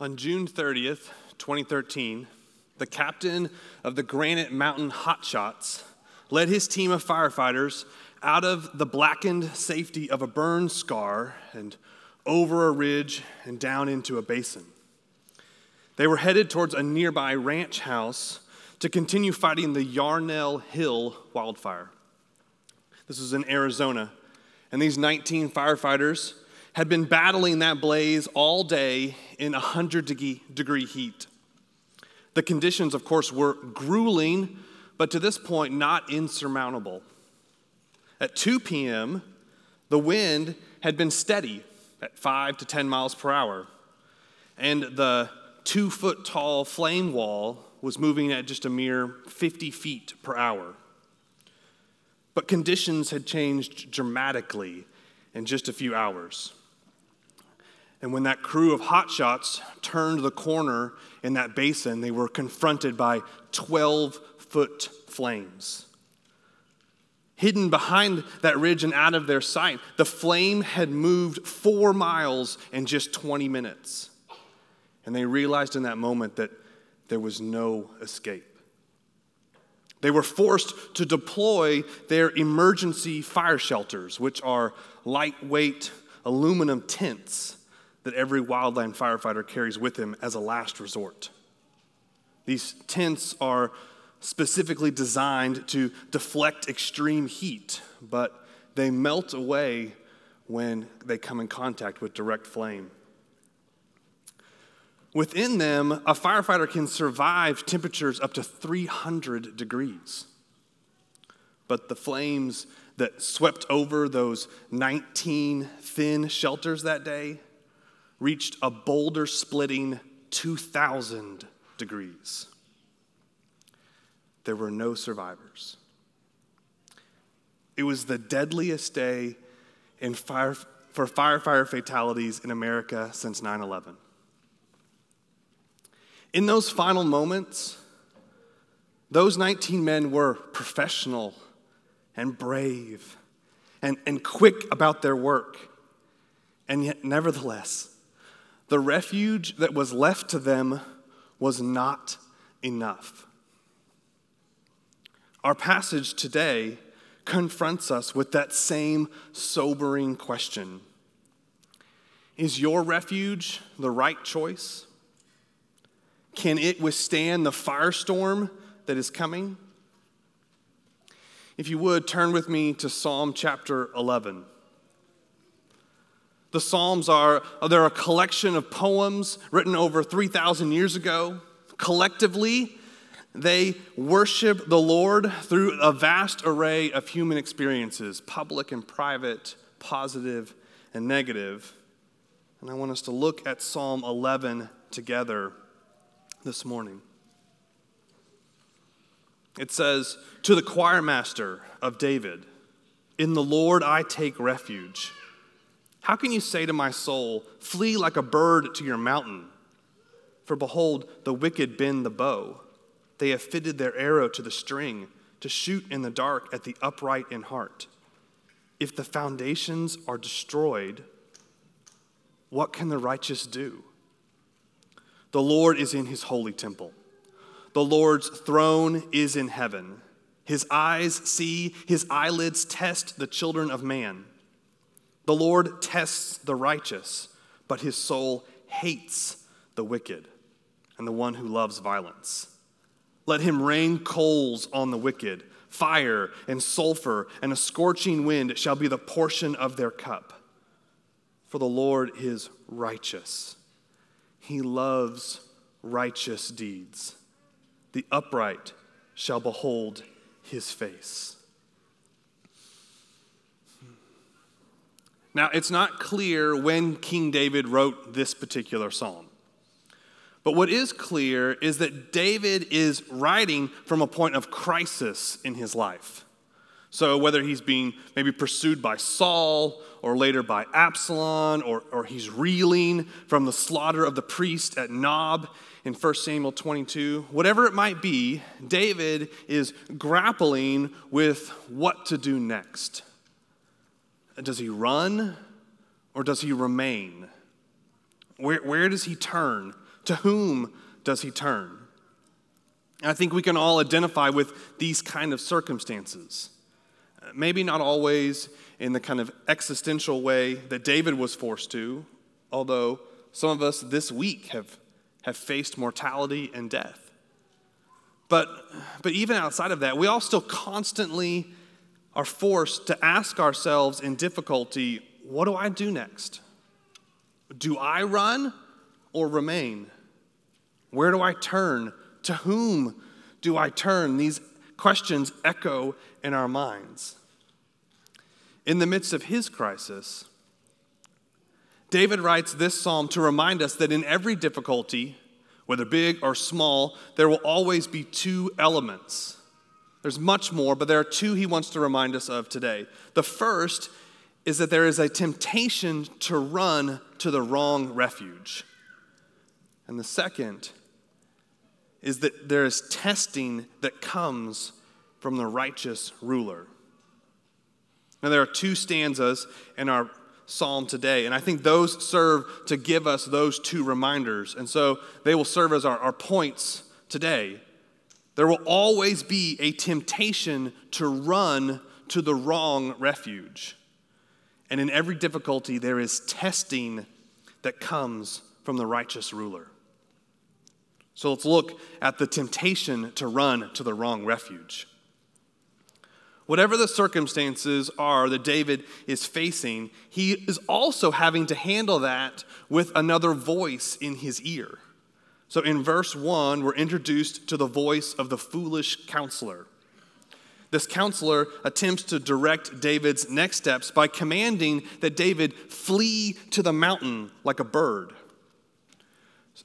On June 30th, 2013, the captain of the Granite Mountain Hotshots led his team of firefighters out of the blackened safety of a burn scar and over a ridge and down into a basin. They were headed towards a nearby ranch house to continue fighting the Yarnell Hill wildfire. This was in Arizona, and these 19 firefighters had been battling that blaze all day in 100 degree heat. The conditions, of course, were grueling, but to this point, not insurmountable. At 2 p.m., the wind had been steady at 5 to 10 miles per hour, and the two foot tall flame wall was moving at just a mere 50 feet per hour. But conditions had changed dramatically in just a few hours. And when that crew of hotshots turned the corner in that basin, they were confronted by 12 foot flames. Hidden behind that ridge and out of their sight, the flame had moved four miles in just 20 minutes. And they realized in that moment that there was no escape. They were forced to deploy their emergency fire shelters, which are lightweight aluminum tents that every wildland firefighter carries with him as a last resort. These tents are specifically designed to deflect extreme heat, but they melt away when they come in contact with direct flame. Within them, a firefighter can survive temperatures up to 300 degrees. But the flames that swept over those 19 thin shelters that day reached a boulder splitting 2,000 degrees. There were no survivors. It was the deadliest day in fire, for firefighter fatalities in America since 9 11. In those final moments, those 19 men were professional and brave and, and quick about their work. And yet, nevertheless, the refuge that was left to them was not enough. Our passage today confronts us with that same sobering question Is your refuge the right choice? Can it withstand the firestorm that is coming? If you would, turn with me to Psalm chapter 11. The Psalms are they're a collection of poems written over 3,000 years ago. Collectively, they worship the Lord through a vast array of human experiences, public and private, positive and negative. And I want us to look at Psalm 11 together this morning. It says, To the choir master of David, In the Lord I take refuge. How can you say to my soul, Flee like a bird to your mountain? For behold, the wicked bend the bow. They have fitted their arrow to the string to shoot in the dark at the upright in heart. If the foundations are destroyed, what can the righteous do? The Lord is in his holy temple. The Lord's throne is in heaven. His eyes see, his eyelids test the children of man. The Lord tests the righteous, but his soul hates the wicked and the one who loves violence. Let him rain coals on the wicked, fire and sulfur, and a scorching wind shall be the portion of their cup. For the Lord is righteous. He loves righteous deeds. The upright shall behold his face. Now, it's not clear when King David wrote this particular psalm. But what is clear is that David is writing from a point of crisis in his life. So, whether he's being maybe pursued by Saul or later by Absalom, or, or he's reeling from the slaughter of the priest at Nob in 1 Samuel 22, whatever it might be, David is grappling with what to do next. Does he run or does he remain? Where, where does he turn To whom does he turn? I think we can all identify with these kind of circumstances. Maybe not always in the kind of existential way that David was forced to, although some of us this week have, have faced mortality and death. But, but even outside of that, we all still constantly are forced to ask ourselves in difficulty what do I do next? Do I run or remain? Where do I turn? To whom do I turn? These questions echo in our minds. In the midst of his crisis, David writes this psalm to remind us that in every difficulty, whether big or small, there will always be two elements. There's much more, but there are two he wants to remind us of today. The first is that there is a temptation to run to the wrong refuge. And the second is that there is testing that comes from the righteous ruler. Now, there are two stanzas in our psalm today, and I think those serve to give us those two reminders. And so they will serve as our, our points today. There will always be a temptation to run to the wrong refuge. And in every difficulty, there is testing that comes from the righteous ruler. So let's look at the temptation to run to the wrong refuge. Whatever the circumstances are that David is facing, he is also having to handle that with another voice in his ear. So in verse 1, we're introduced to the voice of the foolish counselor. This counselor attempts to direct David's next steps by commanding that David flee to the mountain like a bird.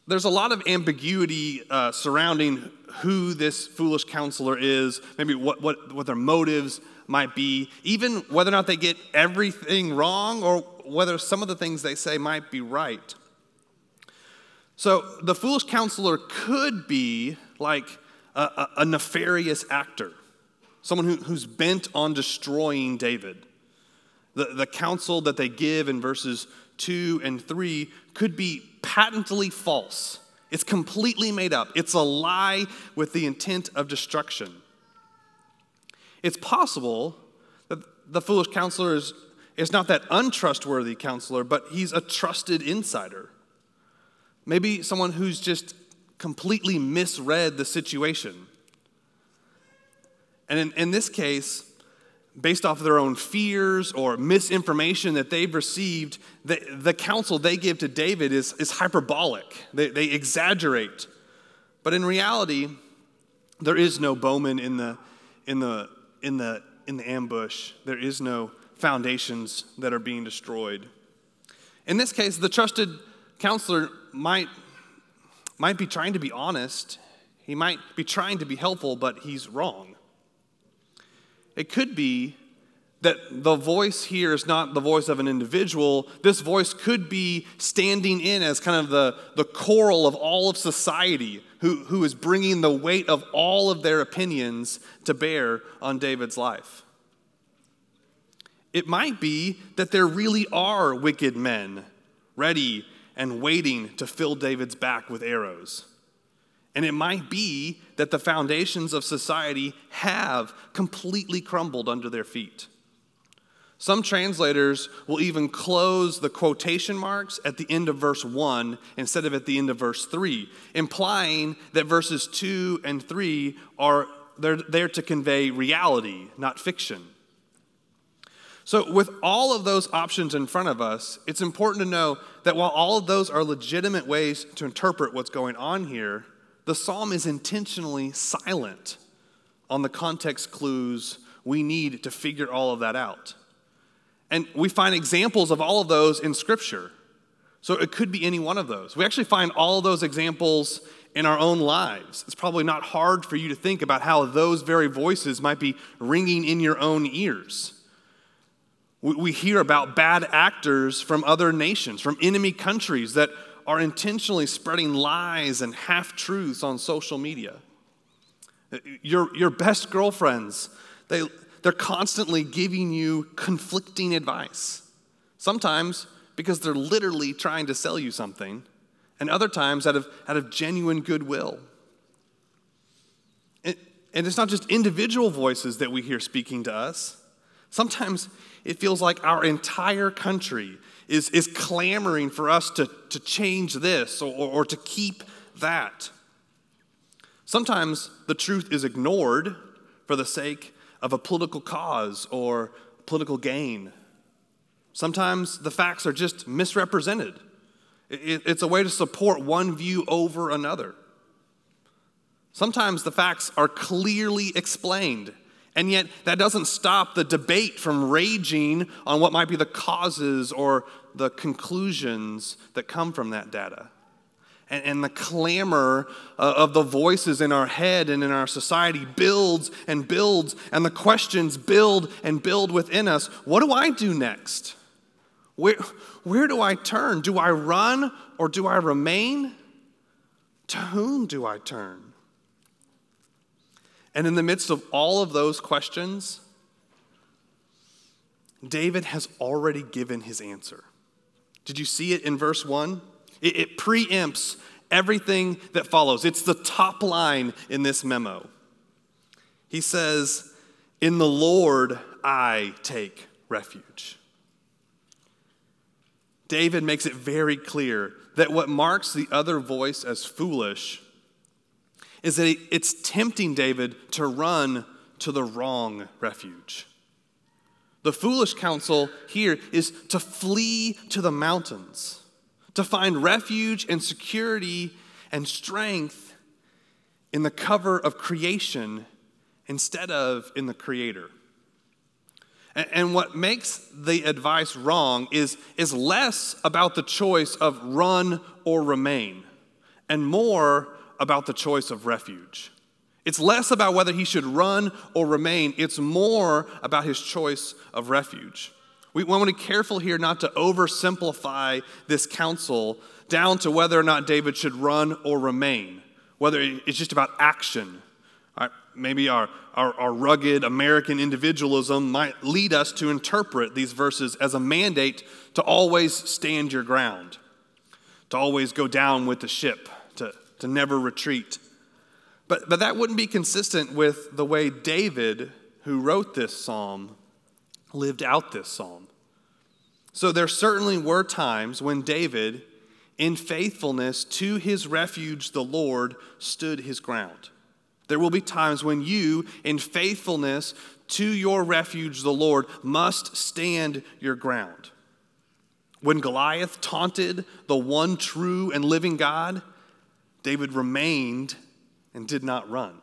There's a lot of ambiguity uh, surrounding who this foolish counselor is, maybe what, what, what their motives might be, even whether or not they get everything wrong or whether some of the things they say might be right. So the foolish counselor could be like a, a, a nefarious actor someone who, who's bent on destroying David. The, the counsel that they give in verses 2 and 3 could be patently false. It's completely made up. It's a lie with the intent of destruction. It's possible that the foolish counselor is, is not that untrustworthy counselor, but he's a trusted insider. Maybe someone who's just completely misread the situation. And in, in this case, based off of their own fears or misinformation that they've received, the, the counsel they give to David is, is hyperbolic. They, they exaggerate. But in reality, there is no bowman in the, in, the, in, the, in the ambush. There is no foundations that are being destroyed. In this case, the trusted counselor might, might be trying to be honest. He might be trying to be helpful, but he's wrong. It could be that the voice here is not the voice of an individual. This voice could be standing in as kind of the, the choral of all of society who, who is bringing the weight of all of their opinions to bear on David's life. It might be that there really are wicked men ready and waiting to fill David's back with arrows. And it might be that the foundations of society have completely crumbled under their feet. Some translators will even close the quotation marks at the end of verse 1 instead of at the end of verse 3, implying that verses 2 and 3 are they're there to convey reality, not fiction. So, with all of those options in front of us, it's important to know that while all of those are legitimate ways to interpret what's going on here, the psalm is intentionally silent on the context clues we need to figure all of that out. And we find examples of all of those in Scripture. So it could be any one of those. We actually find all those examples in our own lives. It's probably not hard for you to think about how those very voices might be ringing in your own ears. We hear about bad actors from other nations, from enemy countries that are intentionally spreading lies and half truths on social media. Your, your best girlfriends, they, they're constantly giving you conflicting advice. Sometimes because they're literally trying to sell you something, and other times out of, out of genuine goodwill. And, and it's not just individual voices that we hear speaking to us. Sometimes it feels like our entire country is, is clamoring for us to, to change this or, or to keep that. Sometimes the truth is ignored for the sake of a political cause or political gain. Sometimes the facts are just misrepresented. It's a way to support one view over another. Sometimes the facts are clearly explained, and yet that doesn't stop the debate from raging on what might be the causes or the conclusions that come from that data and, and the clamor uh, of the voices in our head and in our society builds and builds, and the questions build and build within us. What do I do next? Where, where do I turn? Do I run or do I remain? To whom do I turn? And in the midst of all of those questions, David has already given his answer. Did you see it in verse 1? It, it preempts everything that follows. It's the top line in this memo. He says, In the Lord I take refuge. David makes it very clear that what marks the other voice as foolish is that it's tempting David to run to the wrong refuge. The foolish counsel here is to flee to the mountains to find refuge and security and strength in the cover of creation instead of in the Creator. And what makes the advice wrong is, is less about the choice of run or remain, and more about the choice of refuge. It's less about whether he should run or remain, it's more about his choice of refuge. We want to be careful here not to oversimplify this counsel down to whether or not David should run or remain, whether it's just about action. Maybe our, our, our rugged American individualism might lead us to interpret these verses as a mandate to always stand your ground, to always go down with the ship, to, never retreat. But, but that wouldn't be consistent with the way David, who wrote this psalm, lived out this psalm. So there certainly were times when David, in faithfulness to his refuge, the Lord, stood his ground. There will be times when you, in faithfulness to your refuge, the Lord, must stand your ground. When Goliath taunted the one true and living God, David remained and did not run.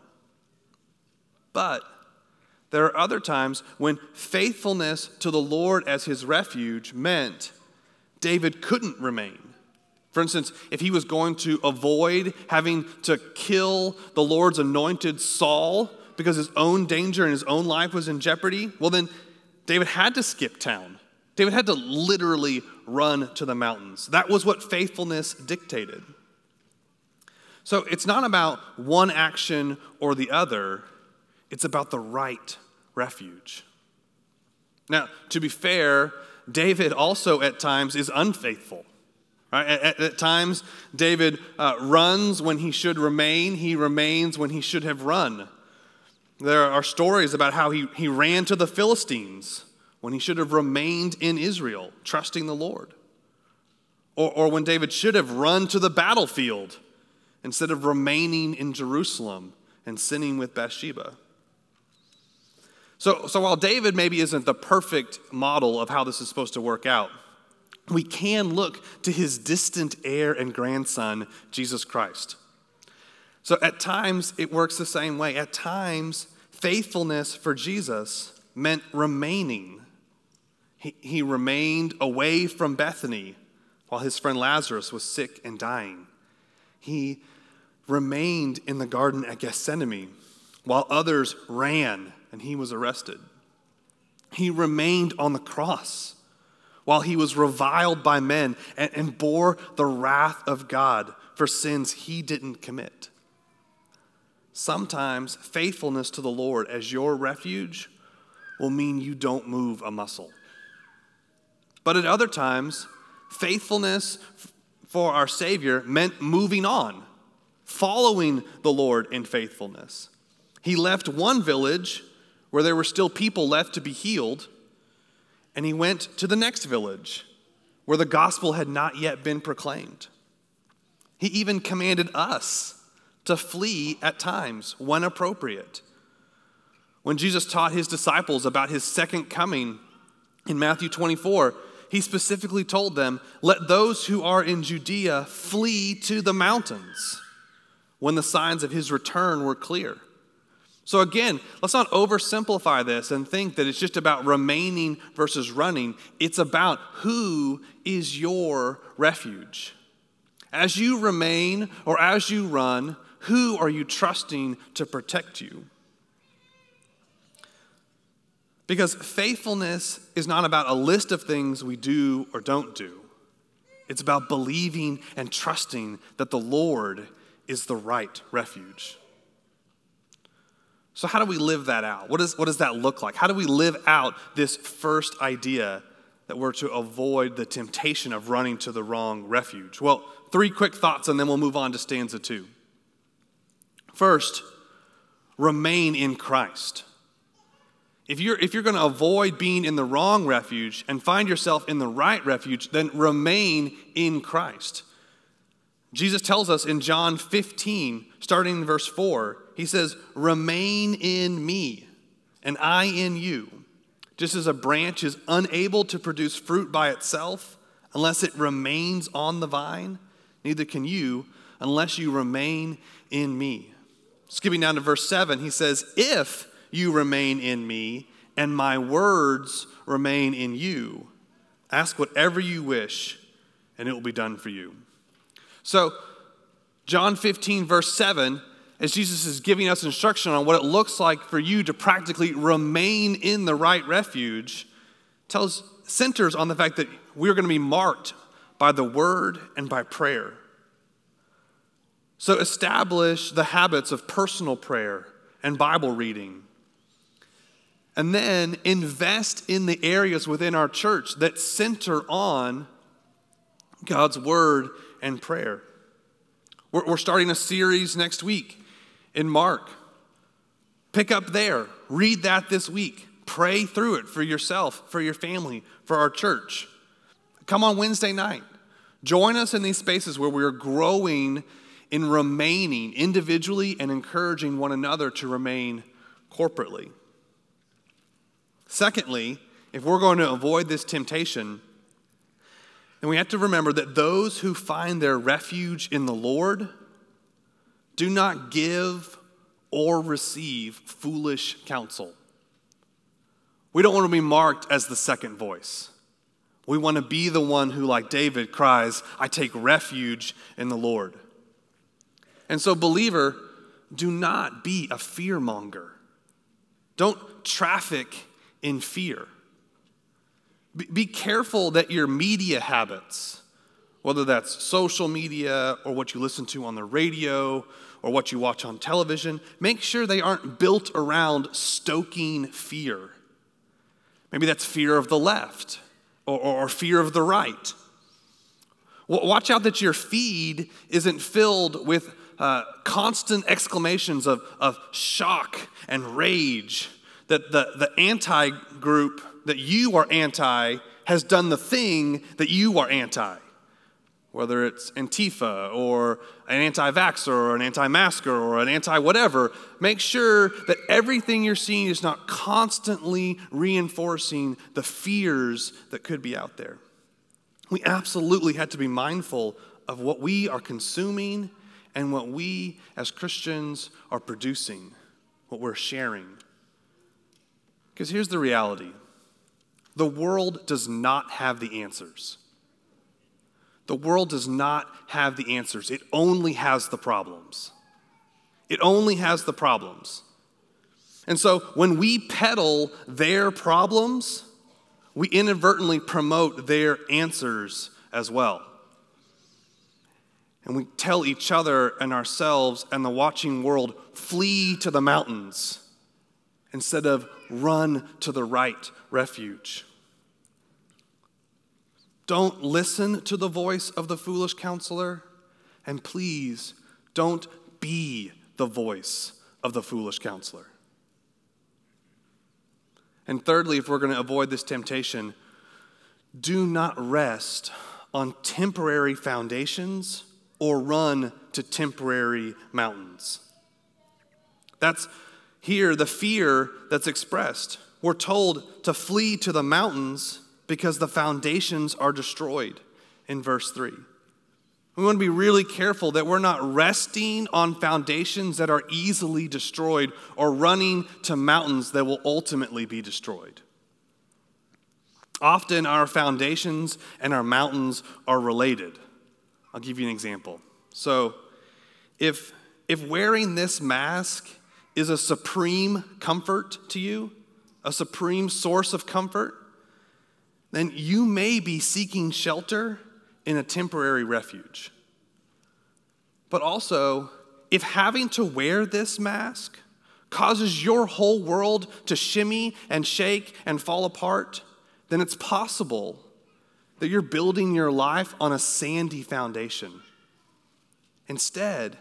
But there are other times when faithfulness to the Lord as his refuge meant David couldn't remain. For instance, if he was going to avoid having to kill the Lord's anointed Saul because his own danger and his own life was in jeopardy, well, then David had to skip town. David had to literally run to the mountains. That was what faithfulness dictated. So it's not about one action or the other, it's about the right refuge. Now, to be fair, David also at times is unfaithful. Right? At, at, times, David uh, runs when he should remain, he remains when he should have run. There are stories about how he, he ran to the Philistines when he should have remained in Israel, trusting the Lord. Or, or when David should have run to the battlefield instead of remaining in Jerusalem and sinning with Bathsheba. So, so while David maybe isn't the perfect model of how this is supposed to work out, we can look to his distant heir and grandson, Jesus Christ. So at times it works the same way. At times, faithfulness for Jesus meant remaining. He, he remained away from Bethany while his friend Lazarus was sick and dying. He remained in the garden at Gethsemane while others ran and he was arrested. He remained on the cross while he was reviled by men and, and bore the wrath of God for sins he didn't commit. Sometimes faithfulness to the Lord as your refuge will mean you don't move a muscle. But at other times, faithfulness for our Savior meant moving on, following the Lord in faithfulness. He left one village where there were still people left to be healed, and he went to the next village where the gospel had not yet been proclaimed. He even commanded us to flee at times when appropriate. When Jesus taught his disciples about his second coming in Matthew 24, he specifically told them, Let those who are in Judea flee to the mountains when the signs of his return were clear. So, again, let's not oversimplify this and think that it's just about remaining versus running. It's about who is your refuge. As you remain or as you run, who are you trusting to protect you? Because faithfulness is not about a list of things we do or don't do. It's about believing and trusting that the Lord is the right refuge. So, how do we live that out? What, is, what does that look like? How do we live out this first idea that we're to avoid the temptation of running to the wrong refuge? Well, three quick thoughts and then we'll move on to stanza two. First, remain in Christ. If you're, if you're going to avoid being in the wrong refuge and find yourself in the right refuge, then remain in Christ. Jesus tells us in John 15, starting in verse 4, he says, Remain in me, and I in you. Just as a branch is unable to produce fruit by itself unless it remains on the vine, neither can you unless you remain in me. Skipping down to verse 7, he says, If you remain in me and my words remain in you, ask whatever you wish, and it will be done for you. So, John 15, verse 7, as Jesus is giving us instruction on what it looks like for you to practically remain in the right refuge, tells centers on the fact that we're going to be marked by the word and by prayer. So establish the habits of personal prayer and Bible reading. And then invest in the areas within our church that center on God's word and prayer. We're, we're starting a series next week in Mark. Pick up there, read that this week, pray through it for yourself, for your family, for our church. Come on Wednesday night. Join us in these spaces where we're growing in remaining individually and encouraging one another to remain corporately. Secondly, if we're going to avoid this temptation, then we have to remember that those who find their refuge in the Lord do not give or receive foolish counsel. We don't want to be marked as the second voice. We want to be the one who, like David, cries, I take refuge in the Lord. And so, believer, do not be a fearmonger. Don't traffic in fear. Be careful that your media habits, whether that's social media or what you listen to on the radio or what you watch on television, make sure they aren't built around stoking fear. Maybe that's fear of the left or, or, fear of the right. Watch out that your feed isn't filled with uh, constant exclamations of, of shock and rage that the, the anti group that you are anti has done the thing that you are anti. Whether it's Antifa or an anti vaxxer or an anti masker or an anti whatever, make sure that everything you're seeing is not constantly reinforcing the fears that could be out there. We absolutely have to be mindful of what we are consuming and what we as Christians are producing, what we're sharing. Because here's the reality the world does not have the answers. The world does not have the answers, it only has the problems. It only has the problems. And so when we peddle their problems, we inadvertently promote their answers as well and we tell each other and ourselves and the watching world, flee to the mountains instead of run to the right refuge. don't listen to the voice of the foolish counselor, and please don't be the voice of the foolish counselor. And thirdly, if we're going to avoid this temptation, do not rest on temporary foundations or run to temporary mountains. That's here the fear that's expressed. We're told to flee to the mountains because the foundations are destroyed in verse 3. We want to be really careful that we're not resting on foundations that are easily destroyed or running to mountains that will ultimately be destroyed. Often our foundations and our mountains are related. I'll give you an example. So, if, if wearing this mask is a supreme comfort to you, a supreme source of comfort, then you may be seeking shelter in a temporary refuge. But also, if having to wear this mask causes your whole world to shimmy and shake and fall apart, then it's possible that you're building your life on a sandy foundation. Instead,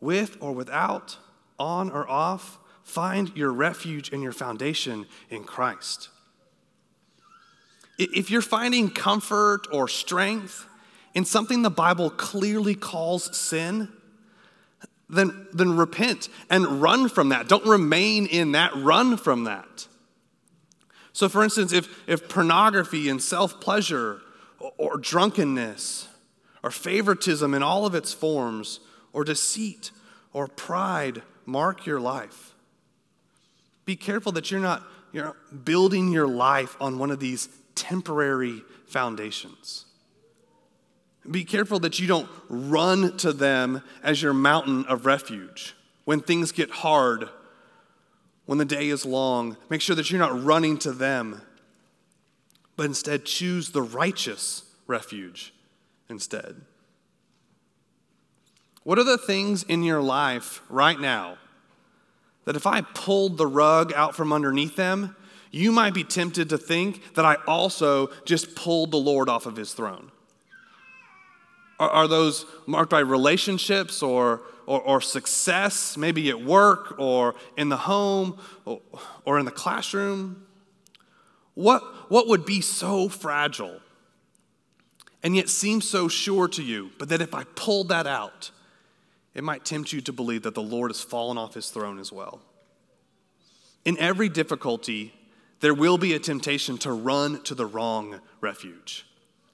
with or without, on or off, find your refuge and your foundation in Christ. If you're finding comfort or strength in something the Bible clearly calls sin, then, then repent and run from that. Don't remain in that, run from that. So, for instance, if, if pornography and self pleasure or, or drunkenness or favoritism in all of its forms or deceit or pride mark your life, be careful that you're not, you're building your life on one of these temporary foundations. Be careful that you don't run to them as your mountain of refuge. When things get hard, when the day is long, make sure that you're not running to them, but instead choose the righteous refuge instead. What are the things in your life right now that if I pulled the rug out from underneath them, you might be tempted to think that I also just pulled the Lord off of his throne. Are, are those marked by relationships or, or, or, success, maybe at work or in the home or, or in the classroom? What, what would be so fragile and yet seem so sure to you, but that if I pulled that out, it might tempt you to believe that the Lord has fallen off his throne as well. In every difficulty, there will be a temptation to run to the wrong refuge.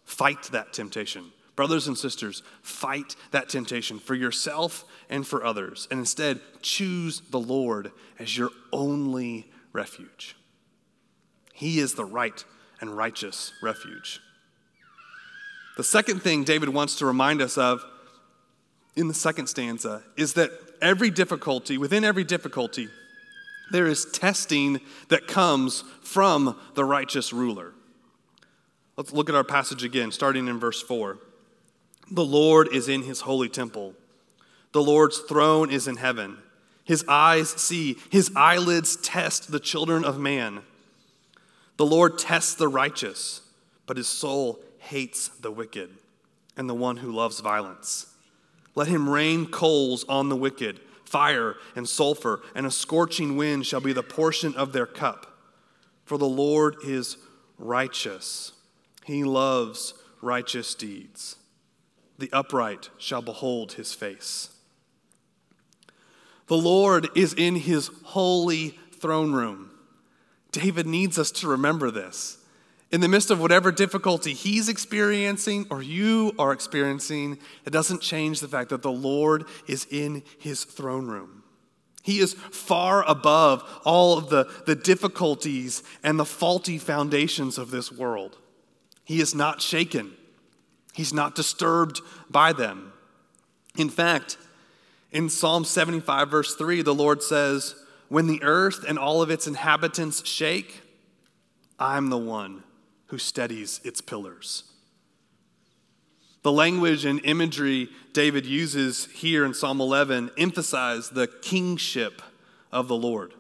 Fight that temptation. Brothers and sisters, fight that temptation for yourself and for others, and instead choose the Lord as your only refuge. He is the right and righteous refuge. The second thing David wants to remind us of in the second stanza is that every difficulty, within every difficulty, there is testing that comes from the righteous ruler. Let's look at our passage again, starting in verse 4. The Lord is in his holy temple, the Lord's throne is in heaven. His eyes see, his eyelids test the children of man. The Lord tests the righteous, but his soul hates the wicked and the one who loves violence. Let him rain coals on the wicked fire and sulfur, and a scorching wind shall be the portion of their cup. For the Lord is righteous, he loves righteous deeds. The upright shall behold his face. The Lord is in his holy throne room. David needs us to remember this in the midst of whatever difficulty he's experiencing or you are experiencing, it doesn't change the fact that the Lord is in his throne room. He is far above all of the, the difficulties and the faulty foundations of this world. He is not shaken, he's not disturbed by them. In fact, in Psalm 75, verse 3, the Lord says, When the earth and all of its inhabitants shake, I'm the one who steadies its pillars. The language and imagery David uses here in Psalm 11 emphasize the kingship of the Lord.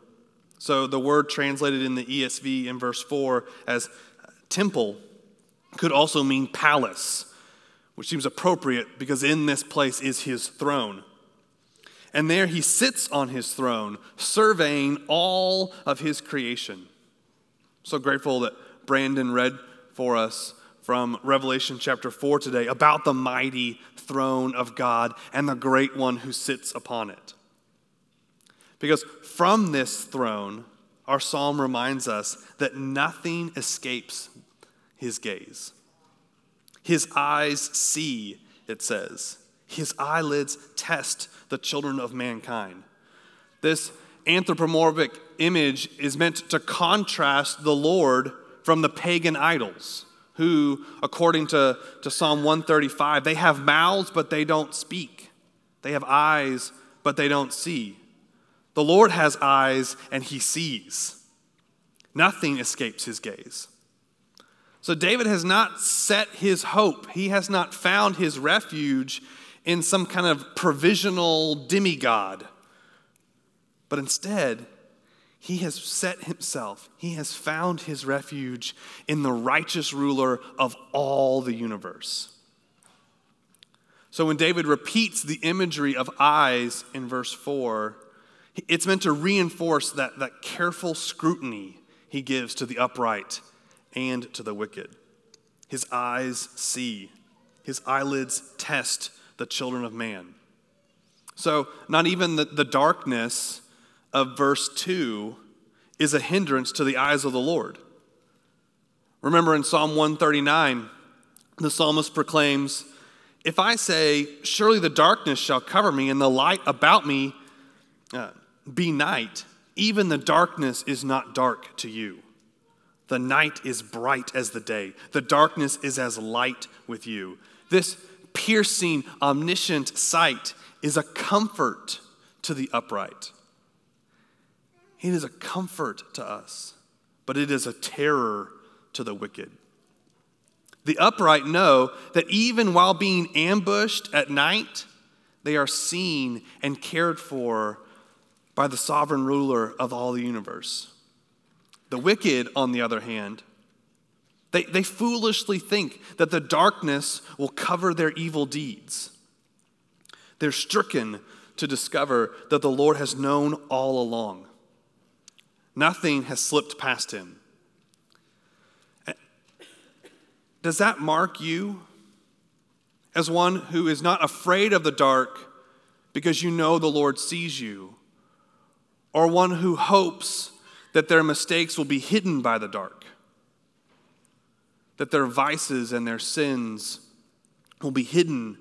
So the word translated in the ESV in verse 4 as temple could also mean palace, which seems appropriate because in this place is his throne. And there he sits on his throne, surveying all of his creation. So grateful that Brandon read for us from Revelation chapter 4 today about the mighty throne of God and the great one who sits upon it. Because from this throne, our psalm reminds us that nothing escapes his gaze. His eyes see, it says. His eyelids test the children of mankind. This anthropomorphic image is meant to contrast the Lord from the pagan idols, who, according to, to Psalm 135, they have mouths, but they don't speak. They have eyes, but they don't see. The Lord has eyes, and he sees. Nothing escapes his gaze. So David has not set his hope, he has not found his refuge in some kind of provisional demigod. But instead, he has set himself, he has found his refuge in the righteous ruler of all the universe. So when David repeats the imagery of eyes in verse 4, it's meant to reinforce that, that careful scrutiny he gives to the upright and to the wicked. His eyes see, his eyelids test the children of man. So, not even the, the darkness of verse 2 is a hindrance to the eyes of the Lord. Remember in Psalm 139, the psalmist proclaims, If I say, Surely the darkness shall cover me, and the light about me uh, be night, even the darkness is not dark to you. The night is bright as the day, the darkness is as light with you. This piercing, omniscient sight is a comfort to the upright. It is a comfort to us, but it is a terror to the wicked. The upright know that even while being ambushed at night, they are seen and cared for by the sovereign ruler of all the universe. The wicked, on the other hand, they, they foolishly think that the darkness will cover their evil deeds. They're stricken to discover that the Lord has known all along. Nothing has slipped past him. Does that mark you as one who is not afraid of the dark because you know the Lord sees you? Or one who hopes that their mistakes will be hidden by the dark, that their vices and their sins will be hidden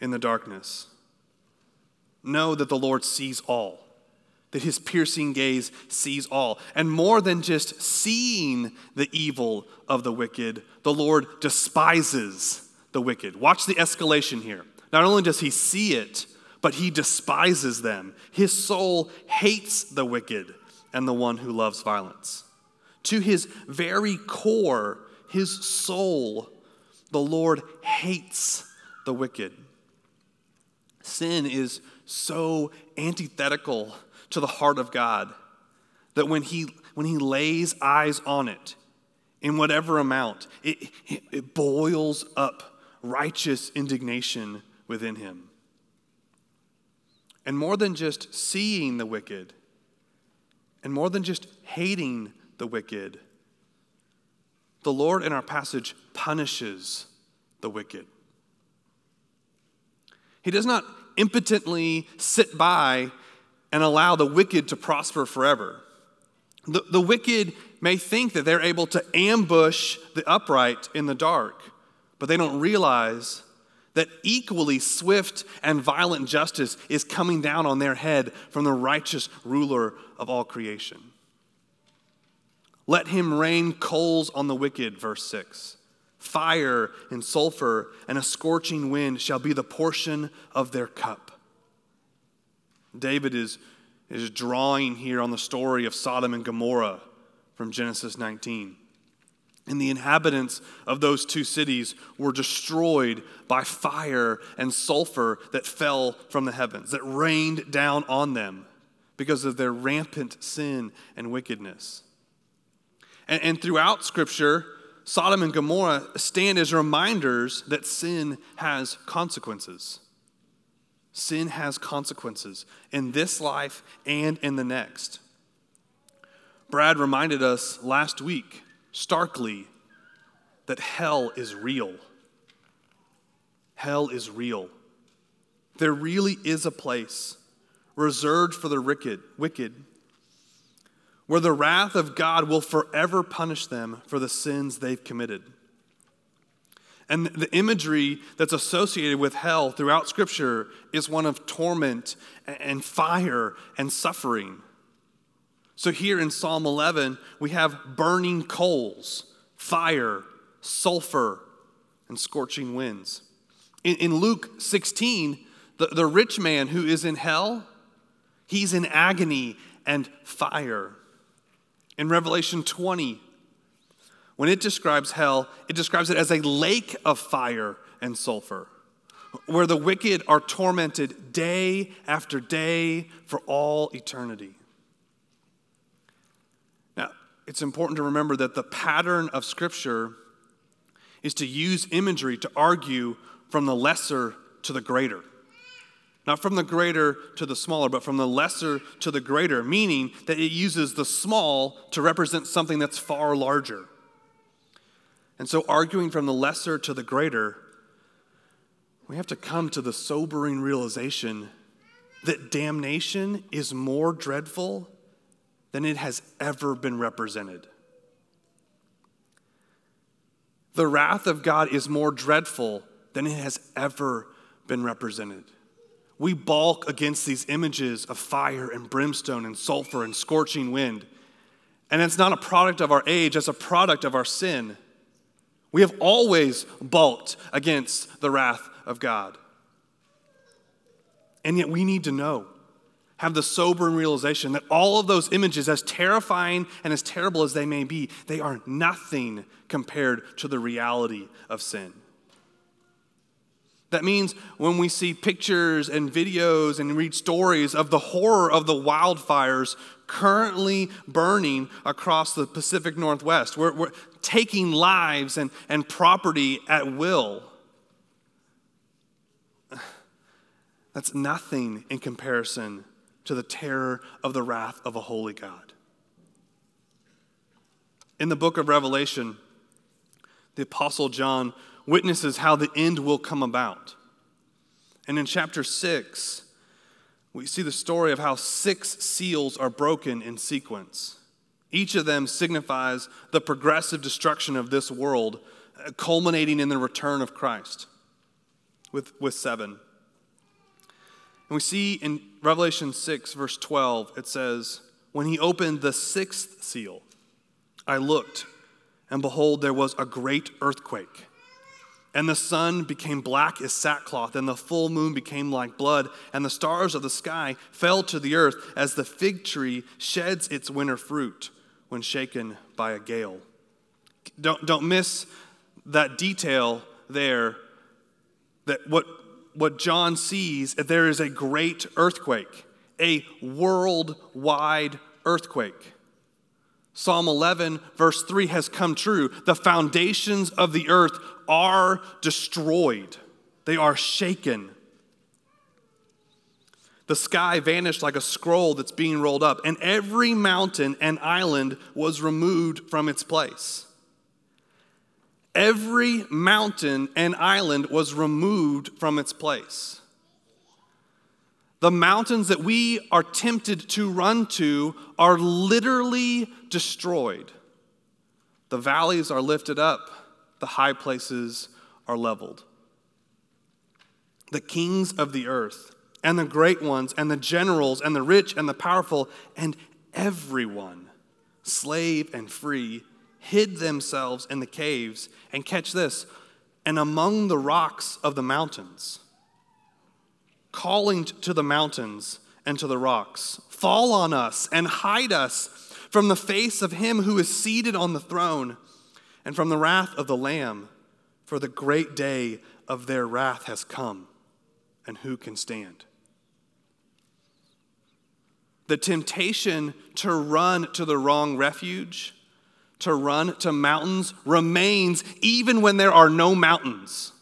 in the darkness. Know that the Lord sees all, that his piercing gaze sees all. And more than just seeing the evil of the wicked, the Lord despises the wicked. Watch the escalation here. Not only does he see it, but he despises them. His soul hates the wicked and the one who loves violence. To his very core, his soul, the Lord hates the wicked. Sin is so antithetical to the heart of God that when he, when he lays eyes on it, in whatever amount, it, it, boils up righteous indignation within him. And more than just seeing the wicked, and more than just hating the wicked, the Lord in our passage punishes the wicked. He does not impotently sit by and allow the wicked to prosper forever. The, the wicked may think that they're able to ambush the upright in the dark, but they don't realize that equally swift and violent justice is coming down on their head from the righteous ruler of all creation. Let him rain coals on the wicked, verse 6. Fire and sulfur and a scorching wind shall be the portion of their cup. David is, is drawing here on the story of Sodom and Gomorrah from Genesis 19. And the inhabitants of those two cities were destroyed by fire and sulfur that fell from the heavens, that rained down on them because of their rampant sin and wickedness. And, and throughout Scripture, Sodom and Gomorrah stand as reminders that sin has consequences. Sin has consequences in this life and in the next. Brad reminded us last week, starkly, that hell is real. Hell is real. There really is a place reserved for the wicked, where the wrath of God will forever punish them for the sins they've committed. And the imagery that's associated with hell throughout Scripture is one of torment and fire and suffering. So here in Psalm 11, we have burning coals, fire, sulfur, and scorching winds. In, in Luke 16, the, the rich man who is in hell, he's in agony and fire. In Revelation 20, when it describes hell, it describes it as a lake of fire and sulfur, where the wicked are tormented day after day for all eternity. Now, it's important to remember that the pattern of Scripture is to use imagery to argue from the lesser to the greater. Not from the greater to the smaller, but from the lesser to the greater, meaning that it uses the small to represent something that's far larger. And so, arguing from the lesser to the greater, we have to come to the sobering realization that damnation is more dreadful than it has ever been represented. The wrath of God is more dreadful than it has ever been represented. We balk against these images of fire and brimstone and sulfur and scorching wind. And it's not a product of our age, it's a product of our sin. We have always balked against the wrath of God. And yet we need to know, have the sobering realization that all of those images, as terrifying and as terrible as they may be, they are nothing compared to the reality of sin. That means when we see pictures and videos and read stories of the horror of the wildfires currently burning across the Pacific Northwest, we're, we're taking lives and, and property at will. That's nothing in comparison to the terror of the wrath of a holy God. In the book of Revelation, the Apostle John witnesses how the end will come about. And in chapter 6, we see the story of how six seals are broken in sequence. Each of them signifies the progressive destruction of this world, uh, culminating in the return of Christ with, with seven. And we see in Revelation 6, verse 12, it says, When he opened the sixth seal, I looked, and behold, there was a great earthquake and the sun became black as sackcloth, and the full moon became like blood, and the stars of the sky fell to the earth as the fig tree sheds its winter fruit when shaken by a gale. Don't, don't miss that detail there that what, what John sees, there is a great earthquake, a worldwide earthquake. Psalm 11, verse 3 has come true. The foundations of the earth are destroyed, they are shaken. The sky vanished like a scroll that's being rolled up, and every mountain and island was removed from its place. Every mountain and island was removed from its place. The mountains that we are tempted to run to are literally destroyed. The valleys are lifted up, the high places are leveled. The kings of the earth, and the great ones, and the generals, and the rich, and the powerful, and everyone, slave and free, hid themselves in the caves, and catch this, and among the rocks of the mountains calling to the mountains and to the rocks Fall on us and hide us from the face of him who is seated on the throne and from the wrath of the Lamb, for the great day of their wrath has come, and who can stand? The temptation to run to the wrong refuge, to run to mountains remains even when there are no mountains.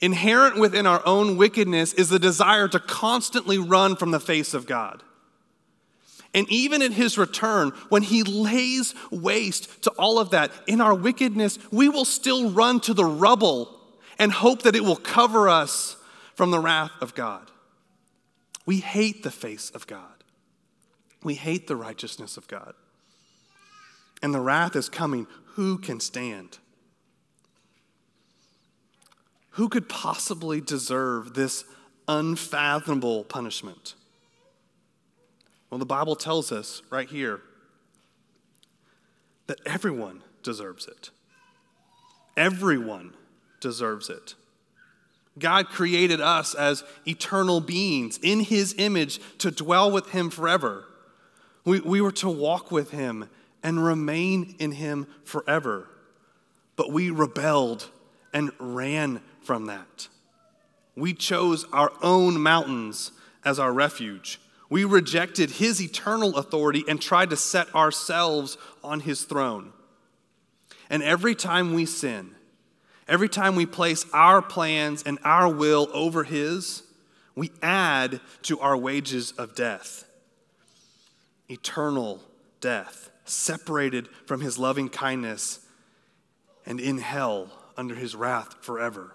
Inherent within our own wickedness is the desire to constantly run from the face of God. And even in his return, when he lays waste to all of that, in our wickedness, we will still run to the rubble and hope that it will cover us from the wrath of God. We hate the face of God, we hate the righteousness of God. And the wrath is coming. Who can stand? Who could possibly deserve this unfathomable punishment? Well, the Bible tells us right here that everyone deserves it. Everyone deserves it. God created us as eternal beings in His image to dwell with Him forever. We, we were to walk with Him and remain in Him forever. But we rebelled and ran from that. We chose our own mountains as our refuge. We rejected his eternal authority and tried to set ourselves on his throne. And every time we sin, every time we place our plans and our will over his, we add to our wages of death eternal death, separated from his loving kindness and in hell under his wrath forever.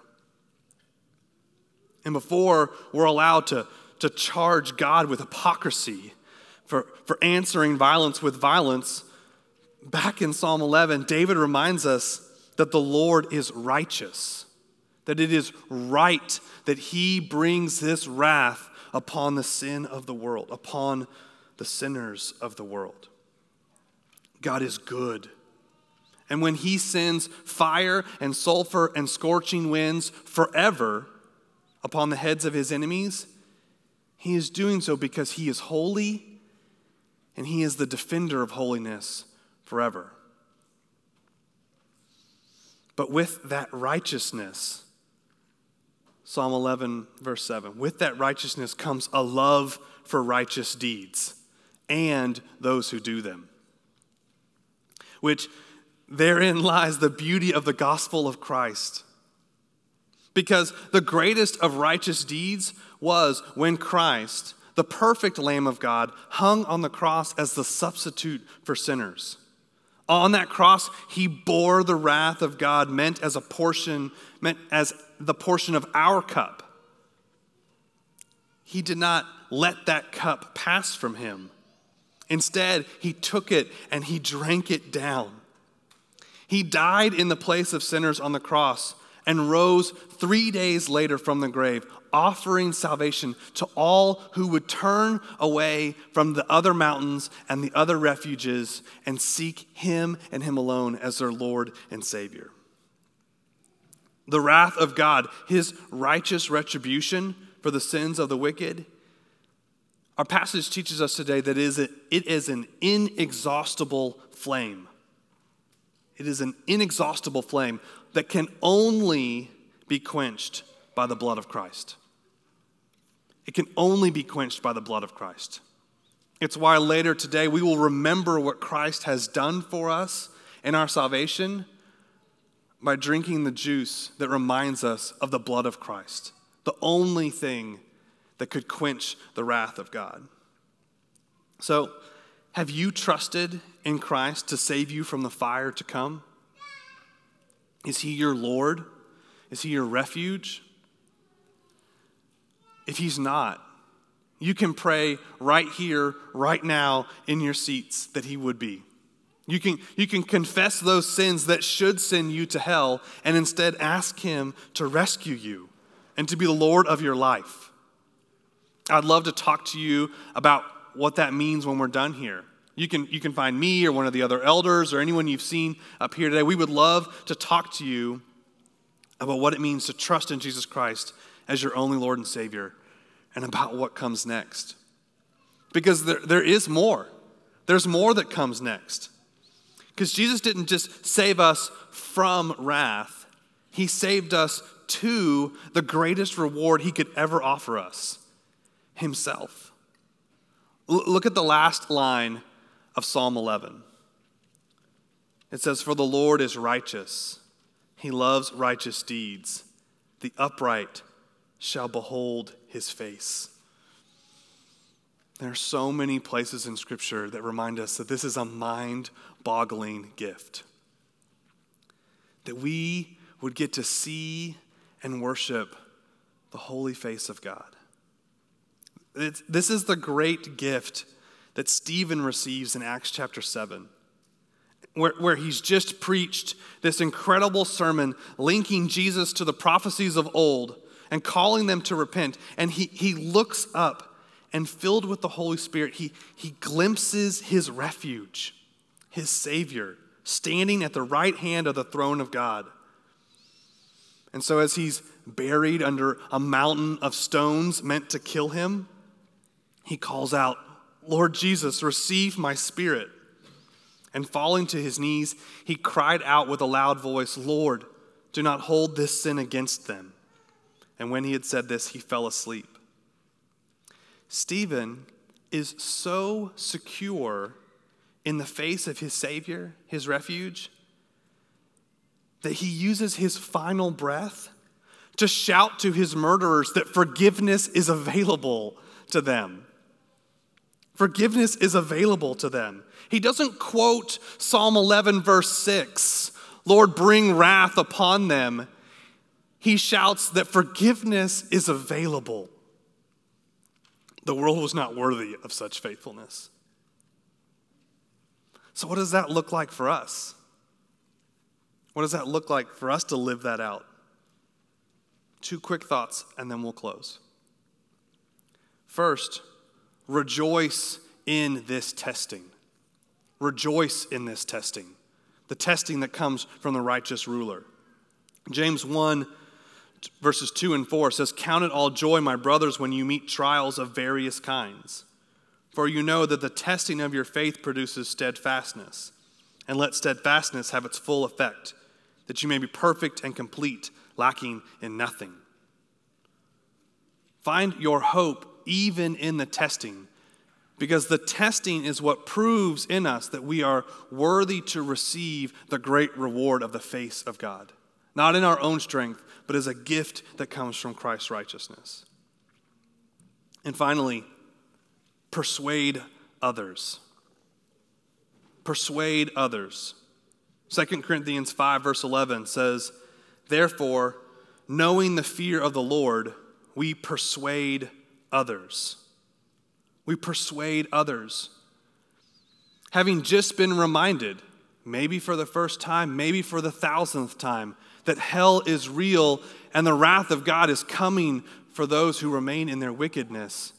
And before we're allowed to, to charge God with hypocrisy for, for answering violence with violence, back in Psalm 11, David reminds us that the Lord is righteous, that it is right that he brings this wrath upon the sin of the world, upon the sinners of the world. God is good. And when he sends fire and sulfur and scorching winds forever, upon the heads of his enemies, he is doing so because he is holy and he is the defender of holiness forever. But with that righteousness, Psalm 11, verse 7, with that righteousness comes a love for righteous deeds and those who do them. Which therein lies the beauty of the gospel of Christ because the greatest of righteous deeds was when Christ, the perfect Lamb of God, hung on the cross as the substitute for sinners. On that cross, he bore the wrath of God meant as a portion, meant as the portion of our cup. He did not let that cup pass from him. Instead, he took it and he drank it down. He died in the place of sinners on the cross and rose three days later from the grave, offering salvation to all who would turn away from the other mountains and the other refuges and seek Him and Him alone as their Lord and Savior. The wrath of God, His righteous retribution for the sins of the wicked, our passage teaches us today that it is an inexhaustible flame. It is an inexhaustible flame that can only be quenched by the blood of Christ. It can only be quenched by the blood of Christ. It's why later today we will remember what Christ has done for us in our salvation by drinking the juice that reminds us of the blood of Christ, the only thing that could quench the wrath of God. So, have you trusted in Christ to save you from the fire to come? Is he your Lord? Is he your refuge? If he's not, you can pray right here, right now, in your seats that he would be. You can, you can confess those sins that should send you to hell and instead ask him to rescue you and to be the Lord of your life. I'd love to talk to you about what that means when we're done here. You can, you can find me or one of the other elders or anyone you've seen up here today. We would love to talk to you about what it means to trust in Jesus Christ as your only Lord and Savior and about what comes next. Because there, there is more. There's more that comes next. Because Jesus didn't just save us from wrath, He saved us to the greatest reward He could ever offer us Himself. L- look at the last line of Psalm 11. It says, For the Lord is righteous, he loves righteous deeds. The upright shall behold his face. There are so many places in Scripture that remind us that this is a mind boggling gift. That we would get to see and worship the holy face of God. It's, this is the great gift that Stephen receives in Acts chapter 7, where, where he's just preached this incredible sermon linking Jesus to the prophecies of old and calling them to repent. And he, he looks up and filled with the Holy Spirit, he, he glimpses his refuge, his Savior, standing at the right hand of the throne of God. And so, as he's buried under a mountain of stones meant to kill him, he calls out, Lord Jesus, receive my spirit. And falling to his knees, he cried out with a loud voice, Lord, do not hold this sin against them. And when he had said this, he fell asleep. Stephen is so secure in the face of his Savior, his refuge, that he uses his final breath to shout to his murderers that forgiveness is available to them. Forgiveness is available to them. He doesn't quote Psalm 11, verse 6, Lord, bring wrath upon them. He shouts that forgiveness is available. The world was not worthy of such faithfulness. So, what does that look like for us? What does that look like for us to live that out? Two quick thoughts, and then we'll close. First, rejoice in this testing. Rejoice in this testing, the testing that comes from the righteous ruler. James 1, verses 2 and 4 says, Count it all joy, my brothers, when you meet trials of various kinds. For you know that the testing of your faith produces steadfastness. And let steadfastness have its full effect, that you may be perfect and complete, lacking in nothing. Find your hope even in the testing, because the testing is what proves in us that we are worthy to receive the great reward of the face of God. Not in our own strength, but as a gift that comes from Christ's righteousness. And finally, persuade others. Persuade others. 2 Corinthians 5, verse 11 says, Therefore, knowing the fear of the Lord, we persuade others. We persuade others. Having just been reminded, maybe for the first time, maybe for the thousandth time, that hell is real and the wrath of God is coming for those who remain in their wickedness.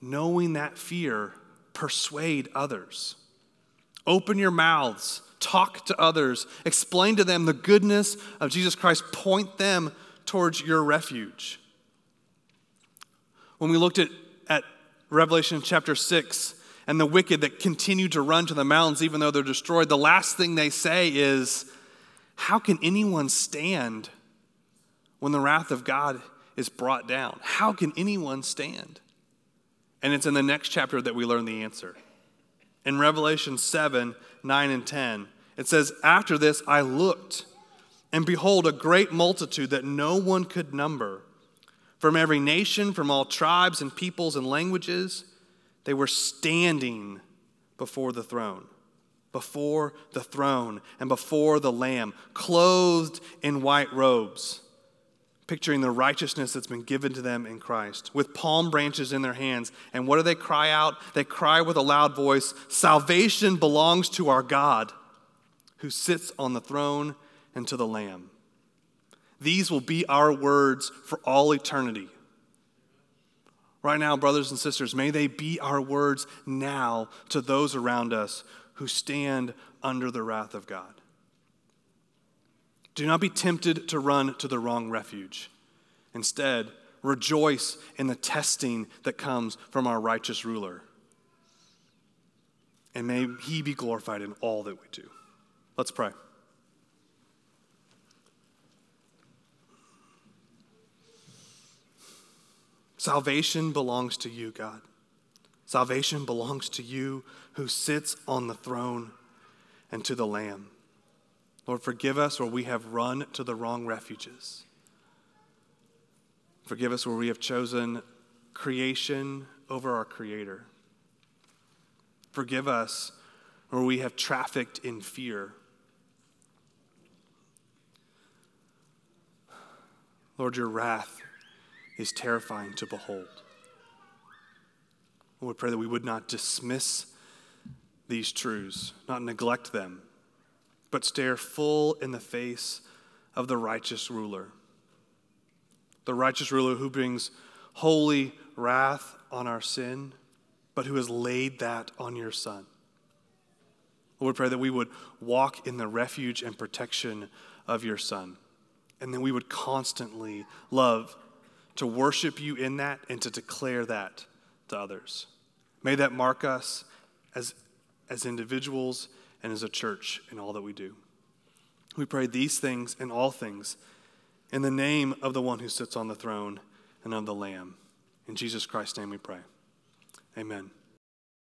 Knowing that fear, persuade others. Open your mouths, talk to others, explain to them the goodness of Jesus Christ, point them towards your refuge. When we looked at, at Revelation chapter 6 and the wicked that continue to run to the mountains even though they're destroyed, the last thing they say is, How can anyone stand when the wrath of God is brought down? How can anyone stand? And it's in the next chapter that we learn the answer. In Revelation 7 9 and 10, it says, After this I looked, and behold, a great multitude that no one could number from every nation, from all tribes and peoples and languages, they were standing before the throne, before the throne and before the Lamb, clothed in white robes, picturing the righteousness that's been given to them in Christ, with palm branches in their hands. And what do they cry out? They cry with a loud voice Salvation belongs to our God who sits on the throne and to the Lamb. These will be our words for all eternity. Right now, brothers and sisters, may they be our words now to those around us who stand under the wrath of God. Do not be tempted to run to the wrong refuge. Instead, rejoice in the testing that comes from our righteous ruler. And may he be glorified in all that we do. Let's pray. Salvation belongs to you, God. Salvation belongs to you who sits on the throne and to the Lamb. Lord, forgive us where we have run to the wrong refuges. Forgive us where we have chosen creation over our Creator. Forgive us where we have trafficked in fear. Lord, your wrath is terrifying to behold. Lord, we pray that we would not dismiss these truths, not neglect them, but stare full in the face of the righteous ruler. The righteous ruler who brings holy wrath on our sin, but who has laid that on your Son. Lord, pray that we would walk in the refuge and protection of your Son, and then we would constantly love to worship you in that and to declare that to others. May that mark us as, as individuals and as a church in all that we do. We pray these things and all things in the name of the one who sits on the throne and of the Lamb. In Jesus Christ's name we pray. Amen.